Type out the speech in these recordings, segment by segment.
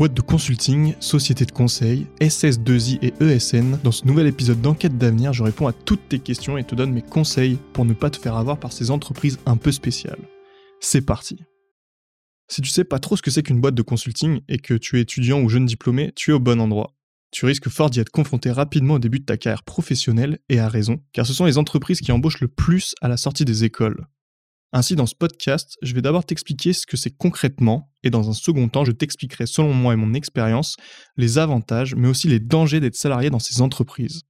boîte de consulting, société de conseil, SS2I et ESN. Dans ce nouvel épisode d'Enquête d'avenir, je réponds à toutes tes questions et te donne mes conseils pour ne pas te faire avoir par ces entreprises un peu spéciales. C'est parti. Si tu sais pas trop ce que c'est qu'une boîte de consulting et que tu es étudiant ou jeune diplômé, tu es au bon endroit. Tu risques fort d'y être confronté rapidement au début de ta carrière professionnelle, et à raison, car ce sont les entreprises qui embauchent le plus à la sortie des écoles. Ainsi, dans ce podcast, je vais d'abord t'expliquer ce que c'est concrètement, et dans un second temps, je t'expliquerai, selon moi et mon expérience, les avantages, mais aussi les dangers d'être salarié dans ces entreprises.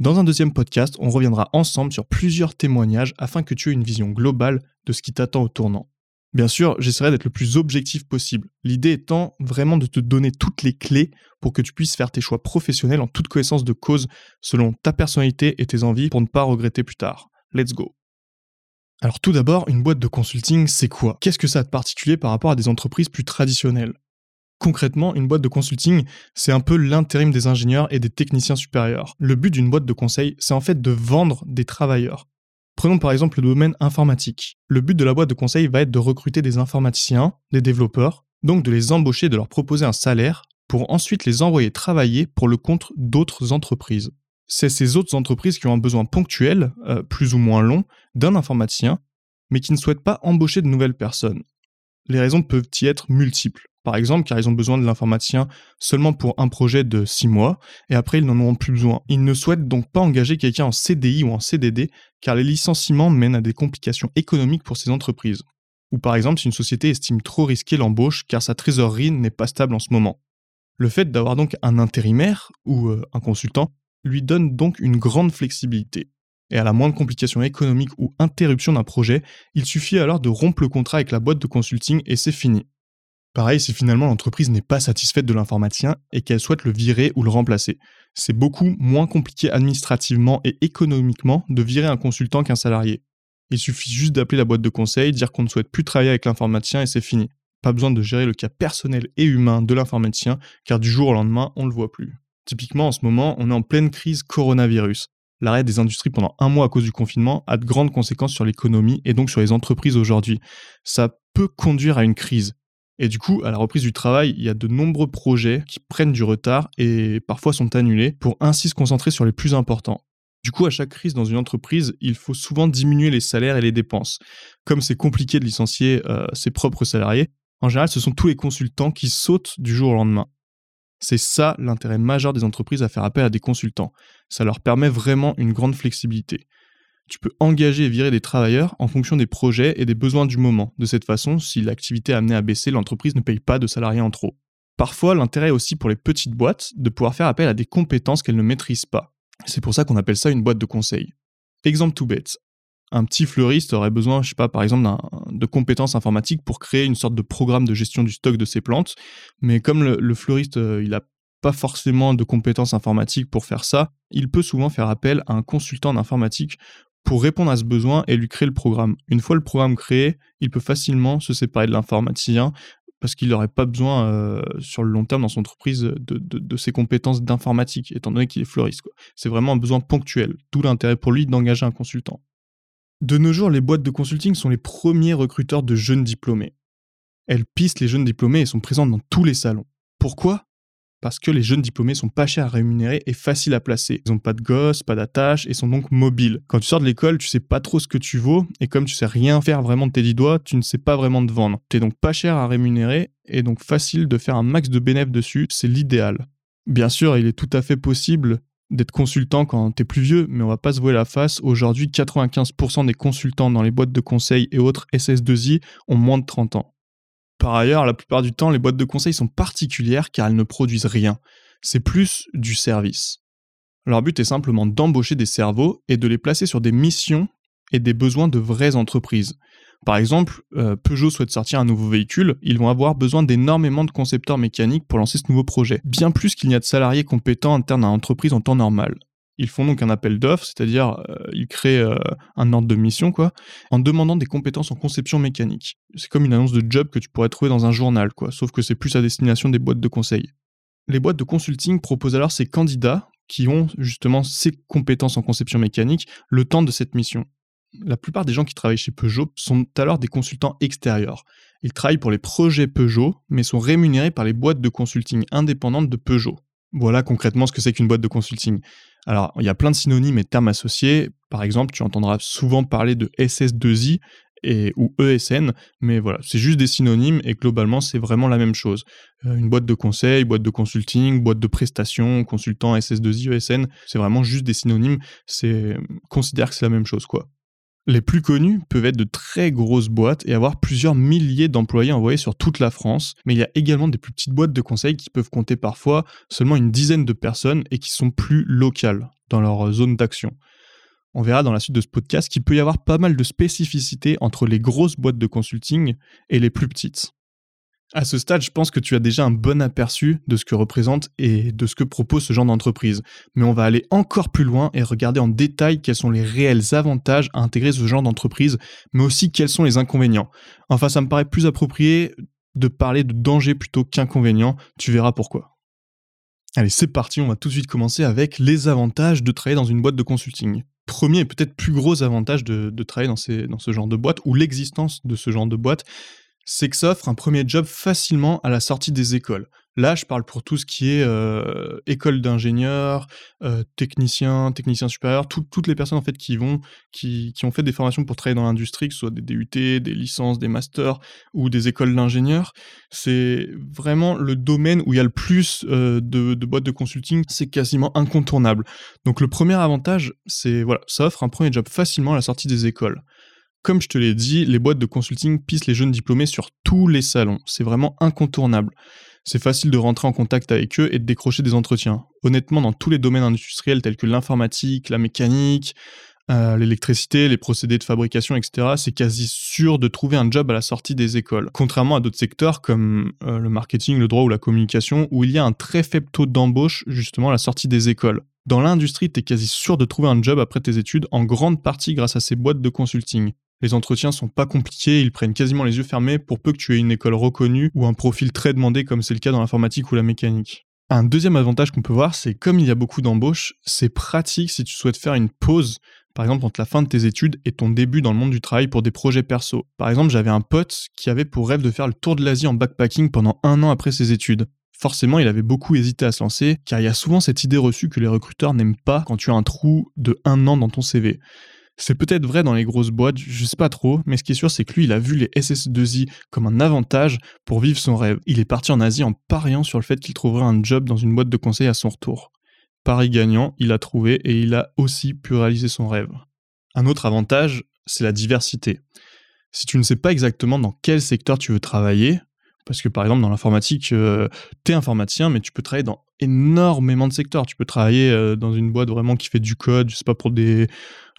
Dans un deuxième podcast, on reviendra ensemble sur plusieurs témoignages afin que tu aies une vision globale de ce qui t'attend au tournant. Bien sûr, j'essaierai d'être le plus objectif possible, l'idée étant vraiment de te donner toutes les clés pour que tu puisses faire tes choix professionnels en toute connaissance de cause selon ta personnalité et tes envies pour ne pas regretter plus tard. Let's go alors tout d'abord, une boîte de consulting, c'est quoi? Qu'est-ce que ça a de particulier par rapport à des entreprises plus traditionnelles? Concrètement, une boîte de consulting, c'est un peu l'intérim des ingénieurs et des techniciens supérieurs. Le but d'une boîte de conseil, c'est en fait de vendre des travailleurs. Prenons par exemple le domaine informatique. Le but de la boîte de conseil va être de recruter des informaticiens, des développeurs, donc de les embaucher, de leur proposer un salaire, pour ensuite les envoyer travailler pour le compte d'autres entreprises c'est ces autres entreprises qui ont un besoin ponctuel, euh, plus ou moins long, d'un informaticien, mais qui ne souhaitent pas embaucher de nouvelles personnes. Les raisons peuvent y être multiples. Par exemple, car ils ont besoin de l'informaticien seulement pour un projet de 6 mois, et après ils n'en auront plus besoin. Ils ne souhaitent donc pas engager quelqu'un en CDI ou en CDD, car les licenciements mènent à des complications économiques pour ces entreprises. Ou par exemple, si une société estime trop risquer l'embauche, car sa trésorerie n'est pas stable en ce moment. Le fait d'avoir donc un intérimaire ou euh, un consultant lui donne donc une grande flexibilité. Et à la moindre complication économique ou interruption d'un projet, il suffit alors de rompre le contrat avec la boîte de consulting et c'est fini. Pareil si finalement l'entreprise n'est pas satisfaite de l'informaticien et qu'elle souhaite le virer ou le remplacer. C'est beaucoup moins compliqué administrativement et économiquement de virer un consultant qu'un salarié. Il suffit juste d'appeler la boîte de conseil, dire qu'on ne souhaite plus travailler avec l'informaticien et c'est fini. Pas besoin de gérer le cas personnel et humain de l'informaticien car du jour au lendemain on ne le voit plus. Typiquement, en ce moment, on est en pleine crise coronavirus. L'arrêt des industries pendant un mois à cause du confinement a de grandes conséquences sur l'économie et donc sur les entreprises aujourd'hui. Ça peut conduire à une crise. Et du coup, à la reprise du travail, il y a de nombreux projets qui prennent du retard et parfois sont annulés pour ainsi se concentrer sur les plus importants. Du coup, à chaque crise dans une entreprise, il faut souvent diminuer les salaires et les dépenses. Comme c'est compliqué de licencier euh, ses propres salariés, en général, ce sont tous les consultants qui sautent du jour au lendemain. C'est ça l'intérêt majeur des entreprises à faire appel à des consultants. Ça leur permet vraiment une grande flexibilité. Tu peux engager et virer des travailleurs en fonction des projets et des besoins du moment. De cette façon, si l'activité est amenée à baisser, l'entreprise ne paye pas de salariés en trop. Parfois, l'intérêt aussi pour les petites boîtes de pouvoir faire appel à des compétences qu'elles ne maîtrisent pas. C'est pour ça qu'on appelle ça une boîte de conseil. Exemple tout bête un petit fleuriste aurait besoin, je sais pas, par exemple, de compétences informatiques pour créer une sorte de programme de gestion du stock de ses plantes. Mais comme le, fleuriste, euh, il n'a pas forcément de compétences informatiques pour faire ça, il peut souvent faire appel à un consultant en informatique pour répondre à ce besoin et lui créer le programme. Une fois le programme créé, il peut facilement se séparer de l'informaticien parce qu'il n'aurait pas besoin euh, sur le long terme dans son entreprise de, ses compétences d'informatique, étant donné qu'il est fleuriste. C'est vraiment un besoin ponctuel, d'où l'intérêt pour lui d'engager un consultant. De nos jours, les boîtes de consulting sont les premiers recruteurs de jeunes diplômés. Elles pistent les jeunes diplômés et sont présentes dans tous les salons. Pourquoi? Parce que les jeunes diplômés sont pas chers à rémunérer et faciles à placer. Ils n'ont pas de gosses, pas d'attaches et sont donc mobiles. Quand tu sors de l'école, tu sais pas trop ce que tu vaux et comme tu sais rien faire vraiment de tes dix doigts, tu ne sais pas vraiment te vendre. Tu es donc pas cher à rémunérer et donc facile de faire un max de bénéfices dessus, c'est l'idéal. Bien sûr, il est tout à fait possible d'être consultant quand t'es plus vieux, mais on va pas se voiler la face. Aujourd'hui, 95% des consultants dans les boîtes de conseil et autres SS2I ont moins de 30 ans. Par ailleurs, la plupart du temps, les boîtes de conseil sont particulières car elles ne produisent rien. C'est plus du service. Leur but est simplement d'embaucher des cerveaux et de les placer sur des missions et des besoins de vraies entreprises. Par exemple, euh, Peugeot souhaite sortir un nouveau véhicule, ils vont avoir besoin d'énormément de concepteurs mécaniques pour lancer ce nouveau projet, bien plus qu'il n'y a de salariés compétents internes à l'entreprise en temps normal. Ils font donc un appel d'offres, c'est-à-dire euh, ils créent euh, un ordre de mission, en demandant des compétences en conception mécanique. C'est comme une annonce de job que tu pourrais trouver dans un journal, quoi, sauf que c'est plus à destination des boîtes de conseil. Les boîtes de consulting proposent alors ces candidats qui ont justement ces compétences en conception mécanique le temps de cette mission la plupart des gens qui travaillent chez Peugeot sont alors des consultants extérieurs. Ils travaillent pour les projets Peugeot, mais sont rémunérés par les boîtes de consulting indépendantes de Peugeot. Voilà concrètement ce que c'est qu'une boîte de consulting. Alors, il y a plein de synonymes et termes associés. Par exemple, tu entendras souvent parler de SS2I et, ou ESN, mais voilà, c'est juste des synonymes et globalement, c'est vraiment la même chose. Euh, une boîte de conseil, boîte de consulting, boîte de prestations, consultant SS2I, ESN, c'est vraiment juste des synonymes. C'est considère que c'est la même chose, quoi. Les plus connus peuvent être de très grosses boîtes et avoir plusieurs milliers d'employés envoyés sur toute la France, mais il y a également des plus petites boîtes de conseil qui peuvent compter parfois seulement une dizaine de personnes et qui sont plus locales dans leur zone d'action. On verra dans la suite de ce podcast qu'il peut y avoir pas mal de spécificités entre les grosses boîtes de consulting et les plus petites. À ce stade, je pense que tu as déjà un bon aperçu de ce que représente et de ce que propose ce genre d'entreprise. Mais on va aller encore plus loin et regarder en détail quels sont les réels avantages à intégrer ce genre d'entreprise, mais aussi quels sont les inconvénients. Enfin, ça me paraît plus approprié de parler de danger plutôt qu'inconvénients. Tu verras pourquoi. Allez, c'est parti, on va tout de suite commencer avec les avantages de travailler dans une boîte de consulting. Premier et peut-être plus gros avantage de, travailler dans ce genre de boîte, ou l'existence de ce genre de boîte, c'est que ça offre un premier job facilement à la sortie des écoles. Là, je parle pour tout ce qui est euh, école d'ingénieurs, euh, techniciens, techniciens supérieurs, toutes les personnes en fait qui vont, qui, ont fait des formations pour travailler dans l'industrie, que ce soit des DUT, des licences, des masters ou des écoles d'ingénieurs. C'est vraiment le domaine où il y a le plus euh, de, de, boîtes de consulting, c'est quasiment incontournable. Donc le premier avantage, c'est voilà, ça offre un premier job facilement à la sortie des écoles. Comme je te l'ai dit, les boîtes de consulting pissent les jeunes diplômés sur tous les salons. C'est vraiment incontournable. C'est facile de rentrer en contact avec eux et de décrocher des entretiens. Honnêtement, dans tous les domaines industriels tels que l'informatique, la mécanique, euh, l'électricité, les procédés de fabrication, etc., c'est quasi sûr de trouver un job à la sortie des écoles. Contrairement à d'autres secteurs comme euh, le marketing, le droit ou la communication, où il y a un très faible taux d'embauche justement à la sortie des écoles. Dans l'industrie, tu es quasi sûr de trouver un job après tes études, en grande partie grâce à ces boîtes de consulting. Les entretiens sont pas compliqués, ils prennent quasiment les yeux fermés pour peu que tu aies une école reconnue ou un profil très demandé comme c'est le cas dans l'informatique ou la mécanique. Un deuxième avantage qu'on peut voir, c'est comme il y a beaucoup d'embauches, c'est pratique si tu souhaites faire une pause, par exemple entre la fin de tes études et ton début dans le monde du travail pour des projets perso. Par exemple, j'avais un pote qui avait pour rêve de faire le tour de l'Asie en backpacking pendant un an après ses études. Forcément, il avait beaucoup hésité à se lancer, car il y a souvent cette idée reçue que les recruteurs n'aiment pas quand tu as un trou de un an dans ton CV. C'est peut-être vrai dans les grosses boîtes, je sais pas trop, mais ce qui est sûr, c'est que lui, il a vu les SS2I comme un avantage pour vivre son rêve. Il est parti en Asie en pariant sur le fait qu'il trouverait un job dans une boîte de conseil à son retour. Paris gagnant, il a trouvé et il a aussi pu réaliser son rêve. Un autre avantage, c'est la diversité. Si tu ne sais pas exactement dans quel secteur tu veux travailler, parce que par exemple dans l'informatique, euh, tu informaticien, mais tu peux travailler dans énormément de secteurs. Tu peux travailler euh, dans une boîte vraiment qui fait du code, je sais pas, pour des,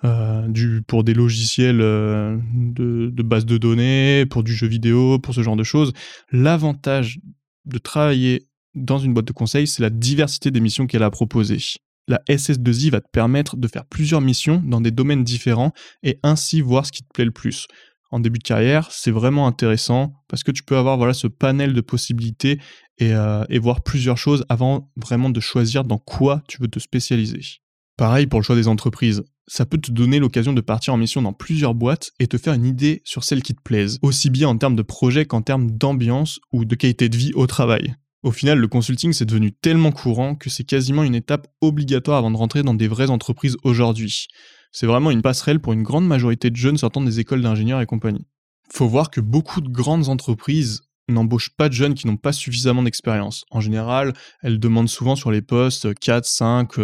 euh, pour des logiciels euh, de, base de données, pour du jeu vidéo, pour ce genre de choses. L'avantage de travailler dans une boîte de conseil, c'est la diversité des missions qu'elle a proposées. La SS2I va te permettre de faire plusieurs missions dans des domaines différents et ainsi voir ce qui te plaît le plus. En début de carrière, c'est vraiment intéressant parce que tu peux avoir voilà ce panel de possibilités et, euh, et voir plusieurs choses avant vraiment de choisir dans quoi tu veux te spécialiser. Pareil pour le choix des entreprises ça peut te donner l'occasion de partir en mission dans plusieurs boîtes et te faire une idée sur celles qui te plaisent, aussi bien en termes de projet qu'en termes d'ambiance ou de qualité de vie au travail. Au final, le consulting c'est devenu tellement courant que c'est quasiment une étape obligatoire avant de rentrer dans des vraies entreprises aujourd'hui. C'est vraiment une passerelle pour une grande majorité de jeunes sortant des écoles d'ingénieurs et compagnie. Faut voir que beaucoup de grandes entreprises n'embauchent pas de jeunes qui n'ont pas suffisamment d'expérience. En général, elles demandent souvent sur les postes 4, 5,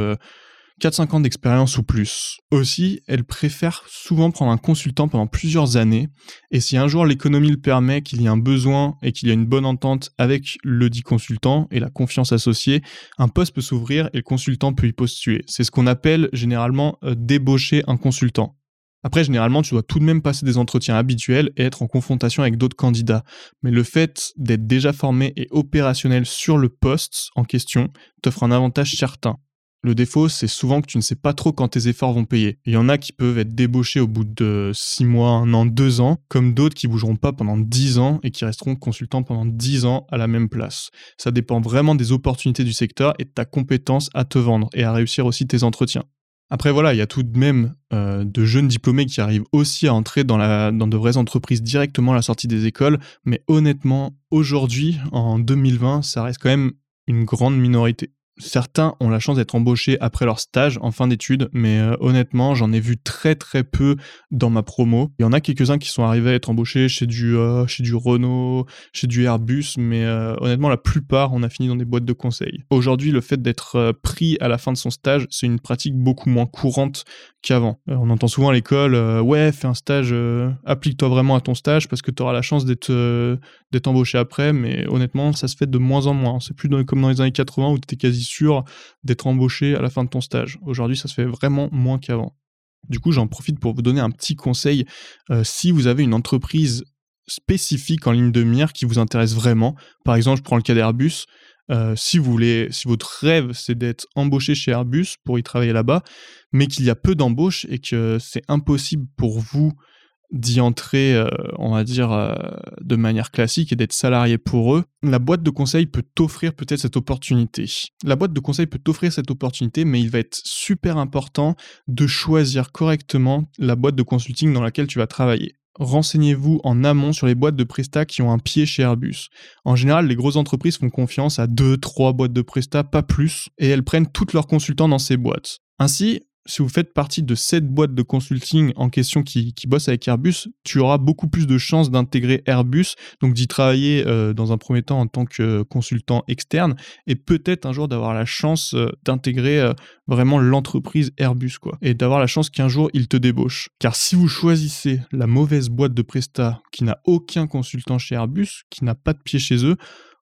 4-5 ans d'expérience ou plus. Aussi, elle préfère souvent prendre un consultant pendant plusieurs années, et si un jour l'économie le permet, qu'il y a un besoin et qu'il y a une bonne entente avec le dit consultant et la confiance associée, un poste peut s'ouvrir et le consultant peut y postuler. C'est ce qu'on appelle généralement euh, débaucher un consultant. Après, généralement, tu dois tout de même passer des entretiens habituels et être en confrontation avec d'autres candidats. Mais le fait d'être déjà formé et opérationnel sur le poste en question t'offre un avantage certain. Le défaut, c'est souvent que tu ne sais pas trop quand tes efforts vont payer. Il y en a qui peuvent être débauchés au bout de 6 mois, 1 an, 2 ans, comme d'autres qui bougeront pas pendant 10 ans et qui resteront consultants pendant 10 ans à la même place. Ça dépend vraiment des opportunités du secteur et de ta compétence à te vendre et à réussir aussi tes entretiens. Après voilà, il y a tout de même euh, de jeunes diplômés qui arrivent aussi à entrer dans, dans de vraies entreprises directement à la sortie des écoles, mais honnêtement, aujourd'hui, en 2020, ça reste quand même une grande minorité. Certains ont la chance d'être embauchés après leur stage en fin d'études, mais euh, honnêtement, j'en ai vu très très peu dans ma promo. Il y en a quelques-uns qui sont arrivés à être embauchés chez du, euh, chez du Renault, chez du Airbus, mais euh, honnêtement, la plupart, on a fini dans des boîtes de conseil. Aujourd'hui, le fait d'être pris à la fin de son stage, c'est une pratique beaucoup moins courante qu'avant. on entend souvent à l'école, ouais, fais un stage, applique-toi vraiment à ton stage parce que tu auras la chance d'être d'être embauché après, mais honnêtement, ça se fait de moins en moins. C'est plus comme dans les années 80 où tu étais quasi d'être embauché à la fin de ton stage. Aujourd'hui, ça se fait vraiment moins qu'avant. Du coup, j'en profite pour vous donner un petit conseil. Euh, si vous avez une entreprise spécifique en ligne de mire qui vous intéresse vraiment, par exemple, je prends le cas d'Airbus. Euh, si vous voulez, si votre rêve c'est d'être embauché chez Airbus pour y travailler là-bas, mais qu'il y a peu d'embauches et que c'est impossible pour vous d'y entrer, euh, on va dire, euh, de manière classique et d'être salarié pour eux, la boîte de conseil peut t'offrir peut-être cette opportunité. La boîte de conseil peut t'offrir cette opportunité, mais il va être super important de choisir correctement la boîte de consulting dans laquelle tu vas travailler. Renseignez-vous en amont sur les boîtes de prestat qui ont un pied chez Airbus. En général, les grosses entreprises font confiance à 2-3 boîtes de prestat, pas plus, et elles prennent tous leurs consultants dans ces boîtes. Ainsi, si vous faites partie de cette boîte de consulting en question qui, bosse avec Airbus, tu auras beaucoup plus de chances d'intégrer Airbus, donc d'y travailler euh, dans un premier temps en tant que consultant externe, et peut-être un jour d'avoir la chance euh, d'intégrer euh, vraiment l'entreprise Airbus, quoi, et d'avoir la chance qu'un jour il te débauche. Car si vous choisissez la mauvaise boîte de Presta qui n'a aucun consultant chez Airbus, qui n'a pas de pied chez eux,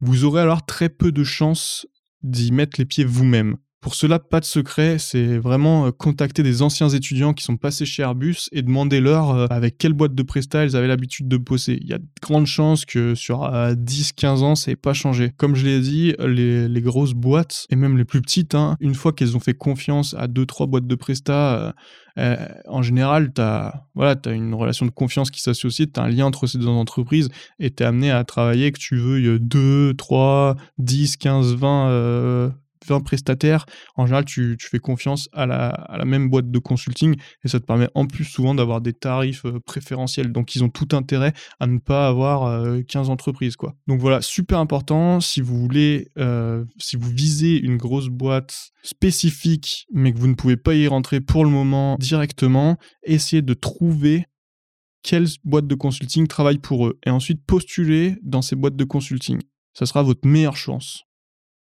vous aurez alors très peu de chances d'y mettre les pieds vous-même. Pour cela, pas de secret, c'est vraiment euh, contacter des anciens étudiants qui sont passés chez Airbus et demander leur euh, avec quelle boîte de Presta ils avaient l'habitude de bosser. Il y a de grandes chances que sur 10-15 euh, ans, ça n'ait pas changé. Comme je l'ai dit, les, grosses boîtes, et même les plus petites, hein, une fois qu'elles ont fait confiance à 2-3 boîtes de Presta, en général, tu as, voilà, une relation de confiance qui s'associe, tu as un lien entre ces deux entreprises et tu es amené à travailler, que tu veuilles 2, 3, 10, 15, 20 20 prestataires, en général, tu, fais confiance à la, même boîte de consulting et ça te permet en plus souvent d'avoir des tarifs euh, préférentiels. Donc, ils ont tout intérêt à ne pas avoir 15 euh, entreprises. Quoi. Donc voilà, super important. Si vous voulez, euh, si vous visez une grosse boîte spécifique, mais que vous ne pouvez pas y rentrer pour le moment directement, essayez de trouver quelle boîte de consulting travaille pour eux et ensuite postuler dans ces boîtes de consulting. Ça sera votre meilleure chance.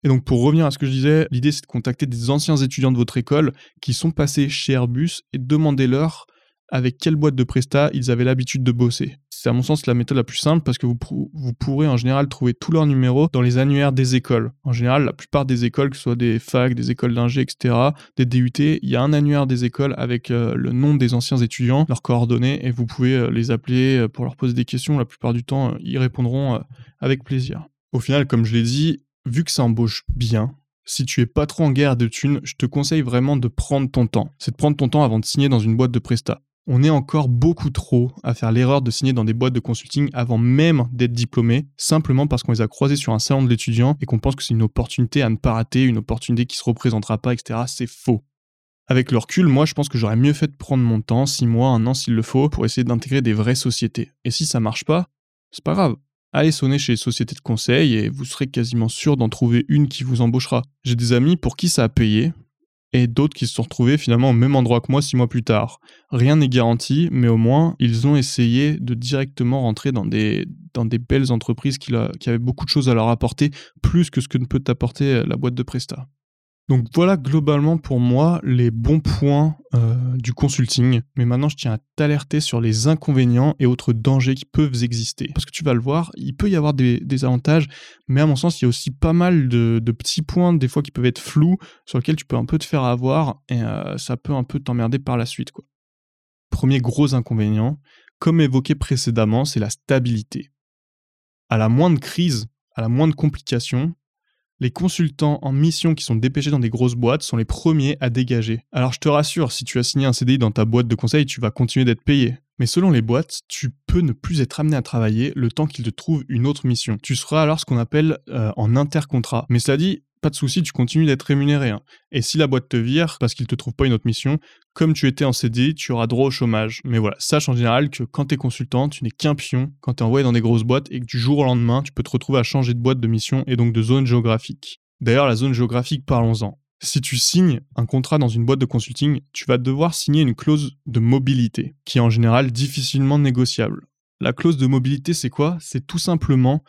Et donc pour revenir à ce que je disais, l'idée c'est de contacter des anciens étudiants de votre école qui sont passés chez Airbus et demander-leur avec quelle boîte de Presta ils avaient l'habitude de bosser. C'est à mon sens la méthode la plus simple parce que vous, vous pourrez en général trouver tous leurs numéros dans les annuaires des écoles. En général, la plupart des écoles, que ce soit des facs, des écoles d'ingé, etc., des DUT, il y a un annuaire des écoles avec euh, le nom des anciens étudiants, leurs coordonnées, et vous pouvez euh, les appeler euh, pour leur poser des questions. La plupart du temps, ils répondront avec plaisir. Au final, comme je l'ai dit, vu que ça embauche bien, si tu es pas trop en guerre de thunes, je te conseille vraiment de prendre ton temps. C'est de prendre ton temps avant de signer dans une boîte de presta. On est encore beaucoup trop à faire l'erreur de signer dans des boîtes de consulting avant même d'être diplômé, simplement parce qu'on les a croisés sur un salon de l'étudiant et qu'on pense que c'est une opportunité à ne pas rater, une opportunité qui se représentera pas, etc. C'est faux. Avec le recul, moi, je pense que j'aurais mieux fait de prendre mon temps, six mois, un an s'il le faut, pour essayer d'intégrer des vraies sociétés. Et si ça marche pas, c'est pas grave allez sonner chez les sociétés de conseil et vous serez quasiment sûr d'en trouver une qui vous embauchera. J'ai des amis pour qui ça a payé et d'autres qui se sont retrouvés finalement au même endroit que moi six mois plus tard. Rien n'est garanti, mais au moins ils ont essayé de directement rentrer dans des, belles entreprises qui, qui avaient beaucoup de choses à leur apporter, plus que ce que ne peut t'apporter la boîte de Presta. Donc voilà globalement pour moi les bons points euh, du consulting. Mais maintenant je tiens à t'alerter sur les inconvénients et autres dangers qui peuvent exister. Parce que tu vas le voir, il peut y avoir des, avantages, mais à mon sens il y a aussi pas mal de, petits points des fois qui peuvent être flous sur lesquels tu peux un peu te faire avoir et euh, ça peut un peu t'emmerder par la suite. Premier gros inconvénient, comme évoqué précédemment, c'est la stabilité. À la moindre crise, à la moindre complication, les consultants en mission qui sont dépêchés dans des grosses boîtes sont les premiers à dégager. Alors je te rassure, si tu as signé un CDI dans ta boîte de conseil, tu vas continuer d'être payé. Mais selon les boîtes, tu peux ne plus être amené à travailler le temps qu'ils te trouvent une autre mission. Tu seras alors ce qu'on appelle euh, en intercontrat. Mais cela dit, pas de souci, tu continues d'être rémunéré. Hein. Et si la boîte te vire parce qu'il te trouve pas une autre mission, comme tu étais en CD, tu auras droit au chômage. Mais voilà, sache en général que quand tu es consultant, tu n'es qu'un pion quand tu es envoyé dans des grosses boîtes et que du jour au lendemain, tu peux te retrouver à changer de boîte de mission et donc de zone géographique. D'ailleurs, la zone géographique, parlons-en. Si tu signes un contrat dans une boîte de consulting, tu vas devoir signer une clause de mobilité, qui est en général difficilement négociable. La clause de mobilité, c'est quoi? C'est tout simplement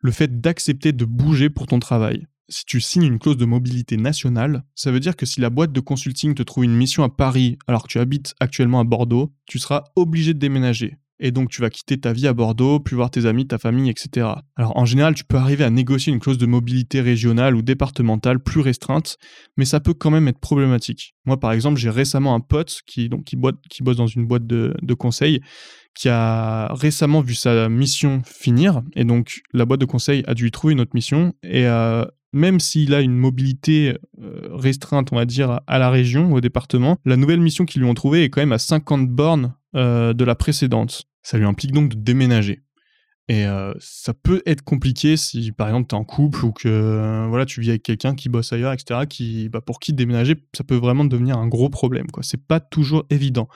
le fait d'accepter de bouger pour ton travail. Si tu signes une clause de mobilité nationale, ça veut dire que si la boîte de consulting te trouve une mission à Paris alors que tu habites actuellement à Bordeaux, tu seras obligé de déménager. Et donc tu vas quitter ta vie à Bordeaux, plus voir tes amis, ta famille, etc. Alors en général, tu peux arriver à négocier une clause de mobilité régionale ou départementale plus restreinte, mais ça peut quand même être problématique. Moi par exemple, j'ai récemment un pote qui, donc, qui, qui bosse dans une boîte de, de conseil qui a récemment vu sa mission finir, et donc la boîte de conseil a dû lui trouver une autre mission, et euh, même s'il a une mobilité euh, restreinte, on va dire, à la région, au département, la nouvelle mission qu'ils lui ont trouvée est quand même à 50 bornes euh, de la précédente. Ça lui implique donc de déménager. Et ça peut être compliqué si, par exemple, tu es en couple ou que voilà, tu vis avec quelqu'un qui bosse ailleurs, etc., qui, bah, pour qui déménager, ça peut vraiment devenir un gros problème. Ce C'est pas toujours évident.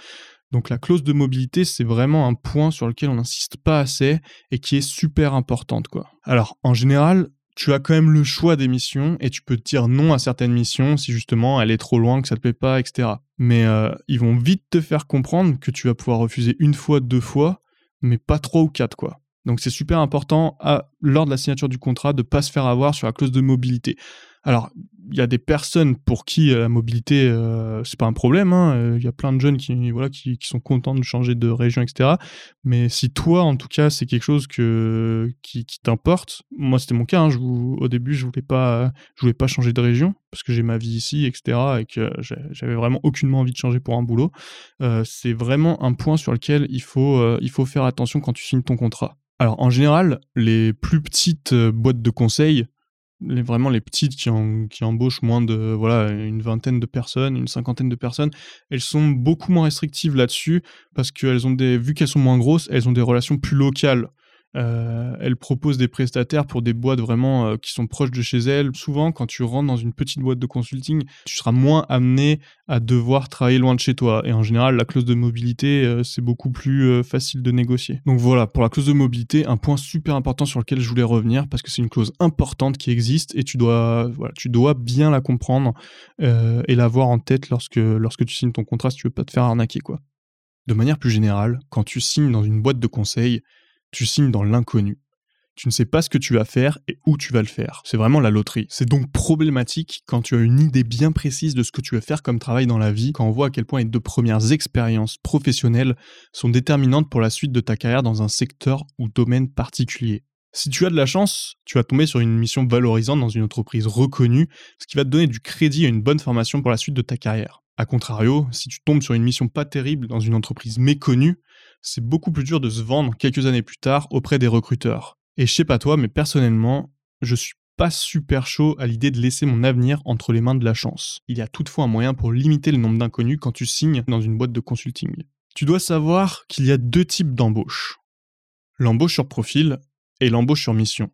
Donc la clause de mobilité, c'est vraiment un point sur lequel on n'insiste pas assez et qui est super importante. Quoi. Alors en général, tu as quand même le choix des missions et tu peux dire non à certaines missions si justement elle est trop loin, que ça te plaît pas, etc. Mais euh, ils vont vite te faire comprendre que tu vas pouvoir refuser une fois, deux fois, mais pas trois ou quatre quoi. Donc c'est super important lors de la signature du contrat de ne pas se faire avoir sur la clause de mobilité. Alors, il y a des personnes pour qui euh, la mobilité, euh, c'est pas un problème. Hein. Euh, il y a plein de jeunes qui, voilà, qui, sont contents de changer de région, etc. Mais si toi, en tout cas, c'est quelque chose que, qui, t'importe, moi c'était mon cas. Hein. au début, je voulais pas, je voulais pas changer de région parce que j'ai ma vie ici, etc. Et que j'avais vraiment aucunement envie de changer pour un boulot. c'est vraiment un point sur lequel il faut, il faut faire attention quand tu signes ton contrat. Alors en général, les plus petites boîtes de conseil, les, vraiment les petites qui, qui embauchent moins de voilà une vingtaine de personnes, une cinquantaine de personnes, elles sont beaucoup moins restrictives là-dessus parce qu'elles ont des vu qu'elles sont moins grosses, elles ont des relations plus locales. Euh, elle propose des prestataires pour des boîtes vraiment euh, qui sont proches de chez elle. Souvent, quand tu rentres dans une petite boîte de consulting, tu seras moins amené à devoir travailler loin de chez toi. Et en général, la clause de mobilité, euh, c'est beaucoup plus facile de négocier. Donc voilà, pour la clause de mobilité, un point super important sur lequel je voulais revenir, parce que c'est une clause importante qui existe et tu dois, voilà, tu dois bien la comprendre et l'avoir en tête lorsque, lorsque tu signes ton contrat si tu veux pas te faire arnaquer. quoi. De manière plus générale, quand tu signes dans une boîte de conseil, tu signes dans l'inconnu. Tu ne sais pas ce que tu vas faire et où tu vas le faire. C'est vraiment la loterie. C'est donc problématique quand tu as une idée bien précise de ce que tu veux faire comme travail dans la vie, quand on voit à quel point les deux premières expériences professionnelles sont déterminantes pour la suite de ta carrière dans un secteur ou domaine particulier. Si tu as de la chance, tu vas tomber sur une mission valorisante dans une entreprise reconnue, ce qui va te donner du crédit et une bonne formation pour la suite de ta carrière. A contrario, si tu tombes sur une mission pas terrible dans une entreprise méconnue, c'est beaucoup plus dur de se vendre quelques années plus tard auprès des recruteurs. Et je sais pas toi, mais personnellement, je suis pas super chaud à l'idée de laisser mon avenir entre les mains de la chance. Il y a toutefois un moyen pour limiter le nombre d'inconnus quand tu signes dans une boîte de consulting. Tu dois savoir qu'il y a deux types d'embauche. L'embauche sur profil et l'embauche sur mission.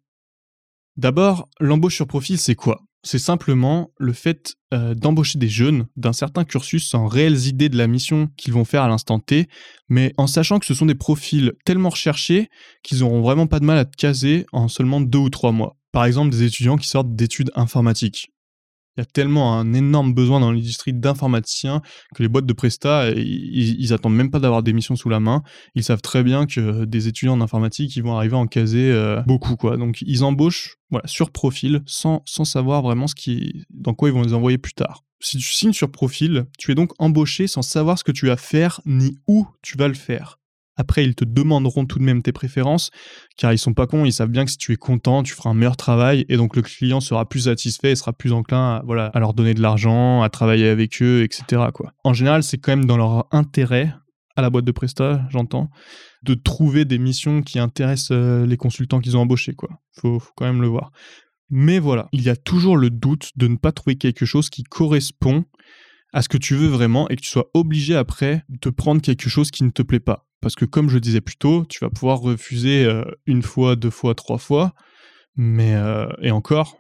D'abord, l'embauche sur profil, c'est quoi? C'est simplement le fait euh, d'embaucher des jeunes d'un certain cursus sans réelles idées de la mission qu'ils vont faire à l'instant T, mais en sachant que ce sont des profils tellement recherchés qu'ils n'auront vraiment pas de mal à te caser en seulement deux ou trois mois. Par exemple, des étudiants qui sortent d'études informatiques. Il y a tellement un énorme besoin dans l'industrie d'informaticiens que les boîtes de Presta, ils, ils attendent même pas d'avoir des missions sous la main. Ils savent très bien que des étudiants d'informatique, ils vont arriver à en caser euh, beaucoup, quoi. Donc, ils embauchent, voilà, sur profil, sans, sans savoir vraiment ce qui, dans quoi ils vont les envoyer plus tard. Si tu signes sur profil, tu es donc embauché sans savoir ce que tu vas faire ni où tu vas le faire. Après, ils te demanderont tout de même tes préférences, car ils sont pas cons, ils savent bien que si tu es content, tu feras un meilleur travail, et donc le client sera plus satisfait et sera plus enclin à, voilà, à leur donner de l'argent, à travailler avec eux, etc. En général, c'est quand même dans leur intérêt, à la boîte de Presta, j'entends, de trouver des missions qui intéressent euh, les consultants qu'ils ont embauchés. Quoi. Faut, faut quand même le voir. Mais voilà, il y a toujours le doute de ne pas trouver quelque chose qui correspond à ce que tu veux vraiment et que tu sois obligé après de prendre quelque chose qui ne te plaît pas. Parce que comme je disais plus tôt, tu vas pouvoir refuser euh, une fois, deux fois, trois fois, mais euh, et encore,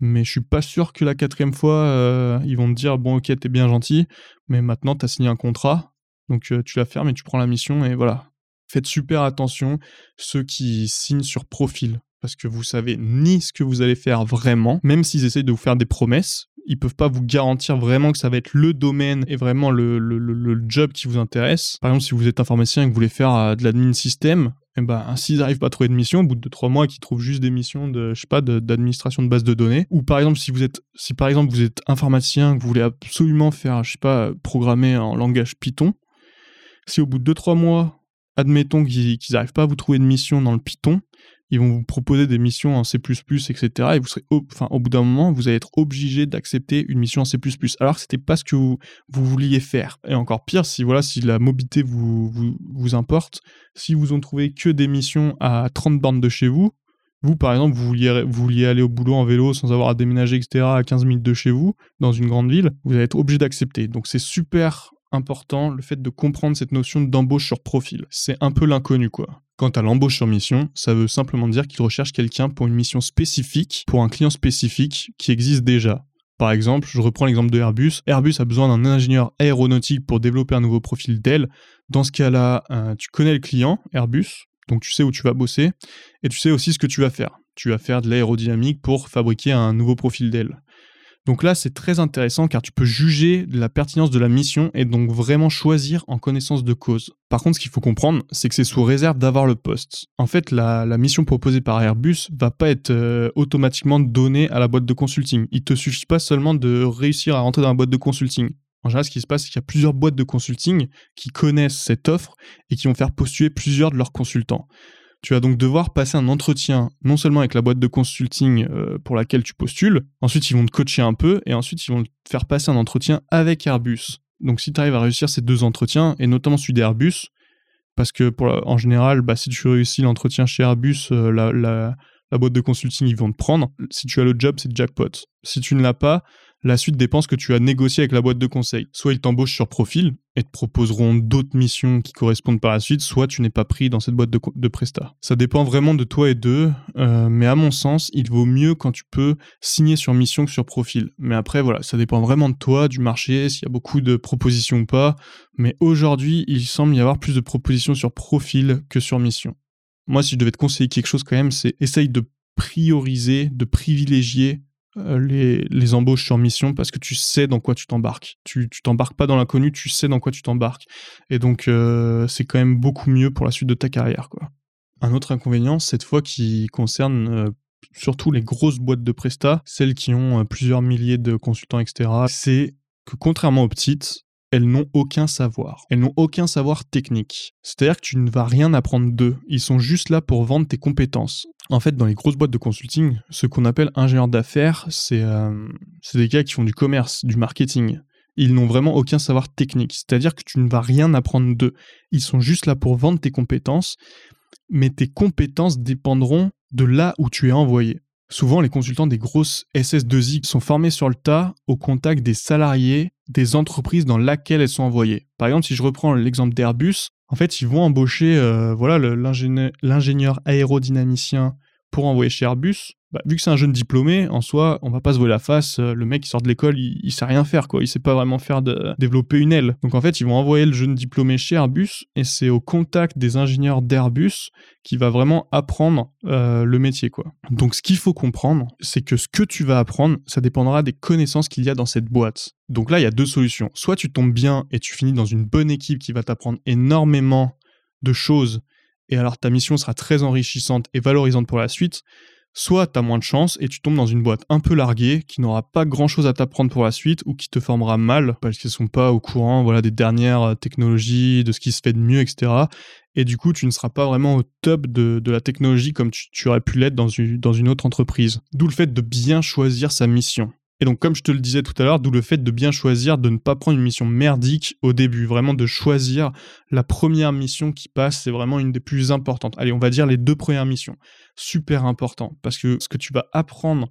mais je suis pas sûr que la quatrième fois, euh, ils vont te dire bon, ok, t'es bien gentil, mais maintenant t'as signé un contrat, donc tu la fermes et tu prends la mission et voilà. Faites super attention ceux qui signent sur profil. Parce que vous savez ni ce que vous allez faire vraiment, même s'ils essayent de vous faire des promesses, ils peuvent pas vous garantir vraiment que ça va être le domaine et vraiment le, le, le, job qui vous intéresse. Par exemple, si vous êtes informaticien et que vous voulez faire euh, de l'admin système, et eh ben, s'ils n'arrivent pas à trouver de mission, au bout de trois mois, qu'ils trouvent juste des missions de, je sais pas, d'administration de, base de données, ou par exemple, si vous êtes, si par exemple vous êtes informaticien, que vous voulez absolument faire, je sais pas, programmer en langage Python, si au bout de deux, trois mois, admettons qu'ils n'arrivent pas à vous trouver de mission dans le Python, ils vont vous proposer des missions en C++, etc. Et vous serez, enfin, au bout d'un moment, vous allez être obligé d'accepter une mission en C++, alors que c'était pas ce que vous, vouliez faire. Et encore pire, si voilà, si la mobilité vous, vous, importe, si vous ont trouvé que des missions à 30 bornes de chez vous, vous, par exemple, vous vouliez, vous vouliez aller au boulot en vélo sans avoir à déménager, etc., à 15 minutes de chez vous, dans une grande ville, vous allez être obligé d'accepter. Donc c'est super important le fait de comprendre cette notion d'embauche sur profil. C'est un peu l'inconnu, quoi. Quant à l'embauche sur mission, ça veut simplement dire qu'il recherche quelqu'un pour une mission spécifique, pour un client spécifique qui existe déjà. Par exemple, je reprends l'exemple de Airbus. Airbus a besoin d'un ingénieur aéronautique pour développer un nouveau profil d'aile. Dans ce cas-là, euh, tu connais le client, Airbus, donc tu sais où tu vas bosser, et tu sais aussi ce que tu vas faire. Tu vas faire de l'aérodynamique pour fabriquer un nouveau profil d'aile. Donc là, c'est très intéressant car tu peux juger de la pertinence de la mission et donc vraiment choisir en connaissance de cause. Par contre, ce qu'il faut comprendre, c'est que c'est sous réserve d'avoir le poste. En fait, la, mission proposée par Airbus va pas être euh, automatiquement donnée à la boîte de consulting. Il te suffit pas seulement de réussir à rentrer dans la boîte de consulting. En général, ce qui se passe, c'est qu'il y a plusieurs boîtes de consulting qui connaissent cette offre et qui vont faire postuler plusieurs de leurs consultants. Tu vas donc devoir passer un entretien non seulement avec la boîte de consulting euh, pour laquelle tu postules, ensuite ils vont te coacher un peu et ensuite ils vont te faire passer un entretien avec Airbus. Donc si tu arrives à réussir ces deux entretiens, et notamment celui d'Airbus, parce que en général, bah, si tu réussis l'entretien chez Airbus, euh, la, la boîte de consulting, ils vont te prendre. Si tu as le job, c'est jackpot. Si tu ne l'as pas, la suite dépend ce que tu as négocié avec la boîte de conseil. Soit ils t'embauchent sur profil et te proposeront d'autres missions qui correspondent par la suite, soit tu n'es pas pris dans cette boîte de, de Presta. Ça dépend vraiment de toi et d'eux, euh, mais à mon sens, il vaut mieux quand tu peux signer sur mission que sur profil. Mais après, voilà, ça dépend vraiment de toi, du marché, s'il y a beaucoup de propositions ou pas. Mais aujourd'hui, il semble y avoir plus de propositions sur profil que sur mission. Moi, si je devais te conseiller quelque chose quand même, c'est essaye de prioriser, de privilégier euh, les, embauches sur mission parce que tu sais dans quoi tu t'embarques. Tu, t'embarques pas dans l'inconnu, tu sais dans quoi tu t'embarques. Et donc, euh, c'est quand même beaucoup mieux pour la suite de ta carrière. Quoi. Un autre inconvénient, cette fois, qui concerne euh, surtout les grosses boîtes de Presta, celles qui ont plusieurs milliers de consultants, etc., c'est que contrairement aux petites, elles n'ont aucun savoir. Elles n'ont aucun savoir technique. C'est-à-dire que tu ne vas rien apprendre d'eux. Ils sont juste là pour vendre tes compétences. En fait, dans les grosses boîtes de consulting, ce qu'on appelle ingénieurs d'affaires, euh, c'est des gars qui font du commerce, du marketing. Ils n'ont vraiment aucun savoir technique. C'est-à-dire que tu ne vas rien apprendre d'eux. Ils sont juste là pour vendre tes compétences, mais tes compétences dépendront de là où tu es envoyé. Souvent, les consultants des grosses SS2I sont formés sur le tas au contact des salariés des entreprises dans lesquelles elles sont envoyées. Par exemple, si je reprends l'exemple d'Airbus, en fait, ils vont embaucher euh, voilà l'ingénieur aérodynamicien pour envoyer chez Airbus. Bah, vu que c'est un jeune diplômé, en soi, on va pas se voir la face. Euh, le mec qui sort de l'école, il, il, sait rien faire, quoi. Il sait pas vraiment faire développer une aile. Donc en fait, ils vont envoyer le jeune diplômé chez Airbus, et c'est au contact des ingénieurs d'Airbus qui va vraiment apprendre euh, le métier, quoi. Donc ce qu'il faut comprendre, c'est que ce que tu vas apprendre, ça dépendra des connaissances qu'il y a dans cette boîte. Donc là, il y a deux solutions. Soit tu tombes bien et tu finis dans une bonne équipe qui va t'apprendre énormément de choses, et alors ta mission sera très enrichissante et valorisante pour la suite soit tu as moins de chance et tu tombes dans une boîte un peu larguée qui n'aura pas grand chose à t'apprendre pour la suite ou qui te formera mal parce qu'ils sont pas au courant voilà des dernières euh, technologies, de ce qui se fait de mieux, etc. Et du coup, tu ne seras pas vraiment au top de, la technologie comme tu, aurais pu l'être dans une, dans une autre entreprise. D'où le fait de bien choisir sa mission. Et donc, comme je te le disais tout à l'heure, d'où le fait de bien choisir, de ne pas prendre une mission merdique au début, vraiment de choisir la première mission qui passe, c'est vraiment une des plus importantes. Allez, on va dire les deux premières missions. Super important, parce que ce que tu vas apprendre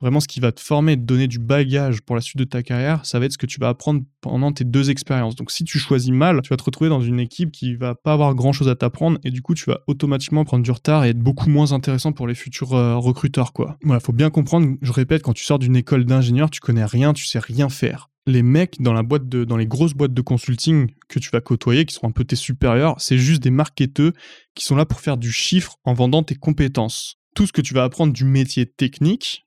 Vraiment, ce qui va te former, te donner du bagage pour la suite de ta carrière, ça va être ce que tu vas apprendre pendant tes deux expériences. Donc, si tu choisis mal, tu vas te retrouver dans une équipe qui va pas avoir grand chose à t'apprendre et du coup, tu vas automatiquement prendre du retard et être beaucoup moins intéressant pour les futurs euh, recruteurs, quoi. Voilà, faut bien comprendre, je répète, quand tu sors d'une école d'ingénieur, tu connais rien, tu sais rien faire les mecs dans la boîte de, dans les grosses boîtes de consulting que tu vas côtoyer, qui sont un peu tes supérieurs, c'est juste des marketeurs qui sont là pour faire du chiffre en vendant tes compétences. Tout ce que tu vas apprendre du métier technique,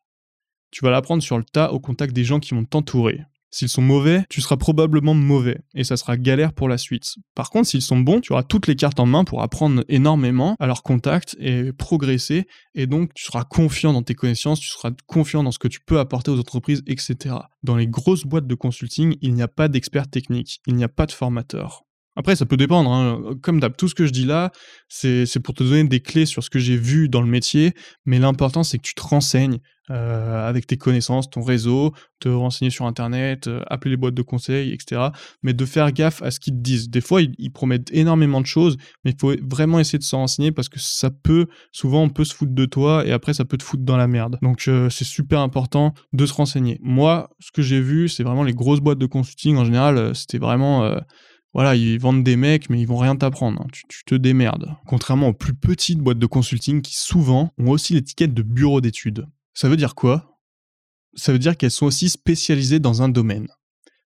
tu vas l'apprendre sur le tas au contact des gens qui vont t'entourer. S'ils sont mauvais, tu seras probablement mauvais et ça sera galère pour la suite. Par contre, s'ils sont bons, tu auras toutes les cartes en main pour apprendre énormément à leur contact et progresser et donc tu seras confiant dans tes connaissances, tu seras confiant dans ce que tu peux apporter aux entreprises, etc. Dans les grosses boîtes de consulting, il n'y a pas d'experts techniques, il n'y a pas de formateurs. Après, ça peut dépendre. Hein. Comme d'hab, tout ce que je dis là, c'est pour te donner des clés sur ce que j'ai vu dans le métier. Mais l'important, c'est que tu te renseignes euh, avec tes connaissances, ton réseau, te renseigner sur Internet, euh, appeler les boîtes de conseil, etc. Mais de faire gaffe à ce qu'ils te disent. Des fois, ils, promettent énormément de choses, mais il faut vraiment essayer de s'en renseigner parce que ça peut, souvent, on peut se foutre de toi et après, ça peut te foutre dans la merde. Donc, euh, c'est super important de se renseigner. Moi, ce que j'ai vu, c'est vraiment les grosses boîtes de consulting en général, c'était vraiment voilà, ils vendent des mecs, mais ils vont rien t'apprendre. Hein. Tu, te démerdes. Contrairement aux plus petites boîtes de consulting qui souvent ont aussi l'étiquette de bureau d'études. Ça veut dire quoi? Ça veut dire qu'elles sont aussi spécialisées dans un domaine.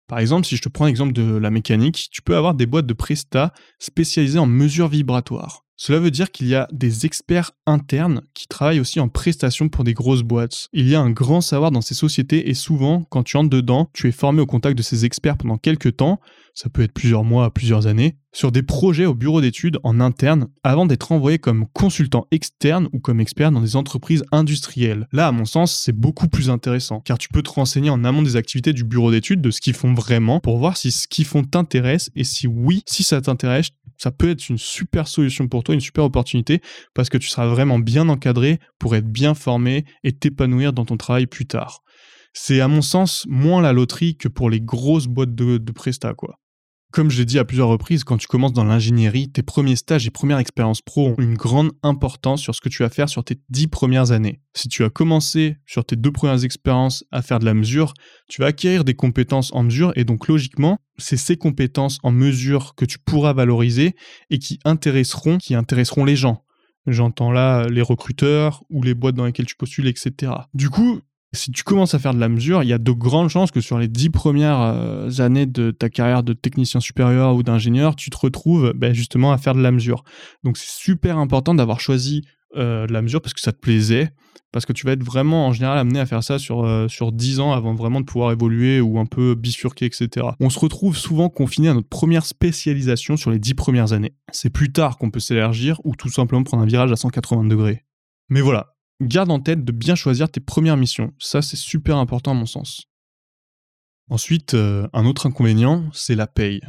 Par exemple, si je te prends l'exemple de la mécanique, tu peux avoir des boîtes de prestat spécialisées en mesures vibratoires. Cela veut dire qu'il y a des experts internes qui travaillent aussi en prestation pour des grosses boîtes. Il y a un grand savoir dans ces sociétés et souvent, quand tu entres dedans, tu es formé au contact de ces experts pendant quelques temps, ça peut être plusieurs mois, plusieurs années, sur des projets au bureau d'études en interne avant d'être envoyé comme consultant externe ou comme expert dans des entreprises industrielles. Là, à mon sens, c'est beaucoup plus intéressant car tu peux te renseigner en amont des activités du bureau d'études, de ce qu'ils font vraiment pour voir si ce qu'ils font t'intéresse et si oui, si ça t'intéresse, ça peut être une super solution pour toi, une super opportunité, parce que tu seras vraiment bien encadré pour être bien formé et t'épanouir dans ton travail plus tard. C'est à mon sens moins la loterie que pour les grosses boîtes de, de Presta, quoi. Comme je l'ai dit à plusieurs reprises, quand tu commences dans l'ingénierie, tes premiers stages et premières expériences pro ont une grande importance sur ce que tu vas faire sur tes dix premières années. Si tu as commencé sur tes deux premières expériences à faire de la mesure, tu vas acquérir des compétences en mesure et donc logiquement, c'est ces compétences en mesure que tu pourras valoriser et qui intéresseront, qui intéresseront les gens. J'entends là les recruteurs ou les boîtes dans lesquelles tu postules, etc. Du coup, si tu commences à faire de la mesure, il y a de grandes chances que sur les dix premières euh, années de ta carrière de technicien supérieur ou d'ingénieur, tu te retrouves ben, justement à faire de la mesure. Donc c'est super important d'avoir choisi euh, de la mesure parce que ça te plaisait, parce que tu vas être vraiment en général amené à faire ça sur, euh, sur 10 ans avant vraiment de pouvoir évoluer ou un peu bifurquer, etc. On se retrouve souvent confiné à notre première spécialisation sur les dix premières années. C'est plus tard qu'on peut s'élargir ou tout simplement prendre un virage à 180 degrés. Mais voilà, garde en tête de bien choisir tes premières missions. Ça, c'est super important à mon sens. Ensuite, euh, un autre inconvénient, c'est la paye.